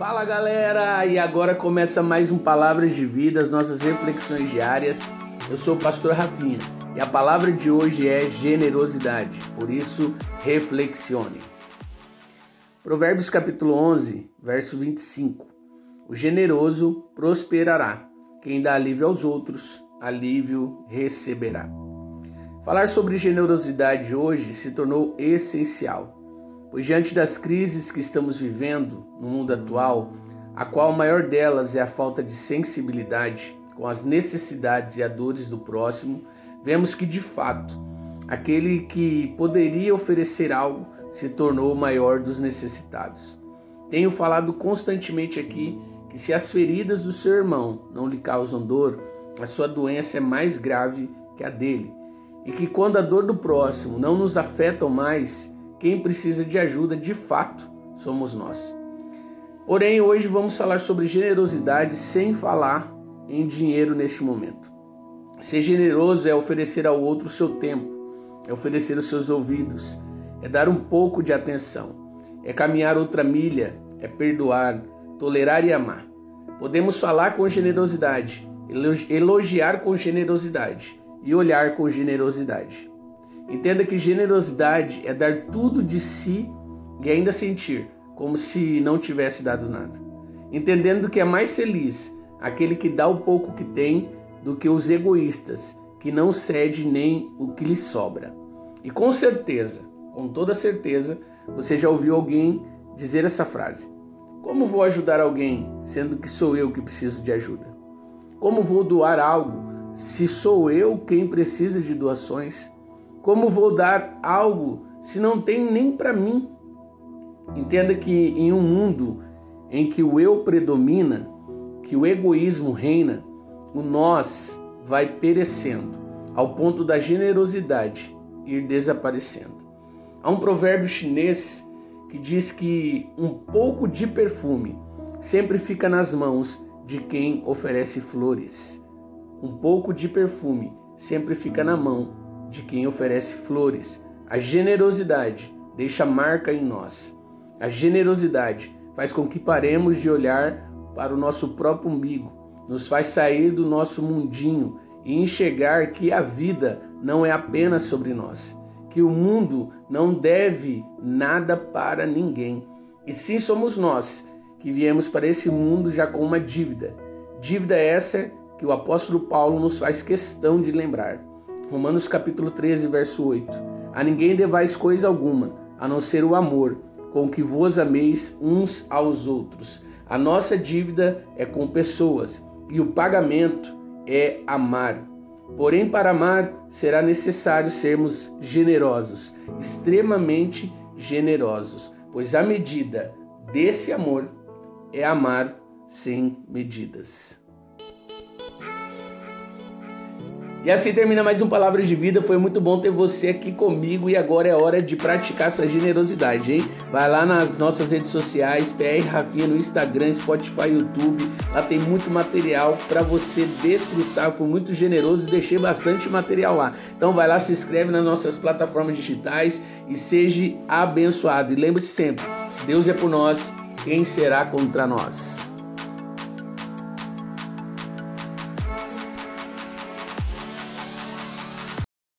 Fala galera, e agora começa mais um Palavras de Vida, as nossas reflexões diárias. Eu sou o pastor Rafinha e a palavra de hoje é generosidade, por isso reflexione. Provérbios capítulo 11, verso 25. O generoso prosperará, quem dá alívio aos outros, alívio receberá. Falar sobre generosidade hoje se tornou essencial Pois diante das crises que estamos vivendo no mundo atual, a qual a maior delas é a falta de sensibilidade com as necessidades e a dores do próximo, vemos que de fato aquele que poderia oferecer algo se tornou o maior dos necessitados. Tenho falado constantemente aqui que se as feridas do seu irmão não lhe causam dor, a sua doença é mais grave que a dele, e que quando a dor do próximo não nos afeta mais, quem precisa de ajuda de fato somos nós. Porém, hoje vamos falar sobre generosidade sem falar em dinheiro neste momento. Ser generoso é oferecer ao outro o seu tempo, é oferecer os seus ouvidos, é dar um pouco de atenção, é caminhar outra milha, é perdoar, tolerar e amar. Podemos falar com generosidade, elogiar com generosidade e olhar com generosidade. Entenda que generosidade é dar tudo de si e ainda sentir como se não tivesse dado nada. Entendendo que é mais feliz aquele que dá o pouco que tem do que os egoístas, que não cede nem o que lhe sobra. E com certeza, com toda certeza, você já ouviu alguém dizer essa frase: Como vou ajudar alguém sendo que sou eu que preciso de ajuda? Como vou doar algo se sou eu quem precisa de doações? Como vou dar algo se não tem nem para mim? Entenda que em um mundo em que o eu predomina, que o egoísmo reina, o nós vai perecendo, ao ponto da generosidade ir desaparecendo. Há um provérbio chinês que diz que um pouco de perfume sempre fica nas mãos de quem oferece flores. Um pouco de perfume sempre fica na mão de quem oferece flores. A generosidade deixa marca em nós. A generosidade faz com que paremos de olhar para o nosso próprio umbigo, nos faz sair do nosso mundinho e enxergar que a vida não é apenas sobre nós, que o mundo não deve nada para ninguém. E sim somos nós que viemos para esse mundo já com uma dívida. Dívida essa que o apóstolo Paulo nos faz questão de lembrar. Romanos capítulo 13, verso 8. A ninguém devais coisa alguma, a não ser o amor, com que vos ameis uns aos outros. A nossa dívida é com pessoas e o pagamento é amar. Porém, para amar, será necessário sermos generosos, extremamente generosos, pois a medida desse amor é amar sem medidas. E assim termina mais um Palavras de Vida. Foi muito bom ter você aqui comigo e agora é hora de praticar essa generosidade, hein? Vai lá nas nossas redes sociais, PR Rafinha no Instagram, Spotify, YouTube. Lá tem muito material para você desfrutar. Fui muito generoso e deixei bastante material lá. Então vai lá, se inscreve nas nossas plataformas digitais e seja abençoado. E lembre-se sempre, se Deus é por nós, quem será contra nós?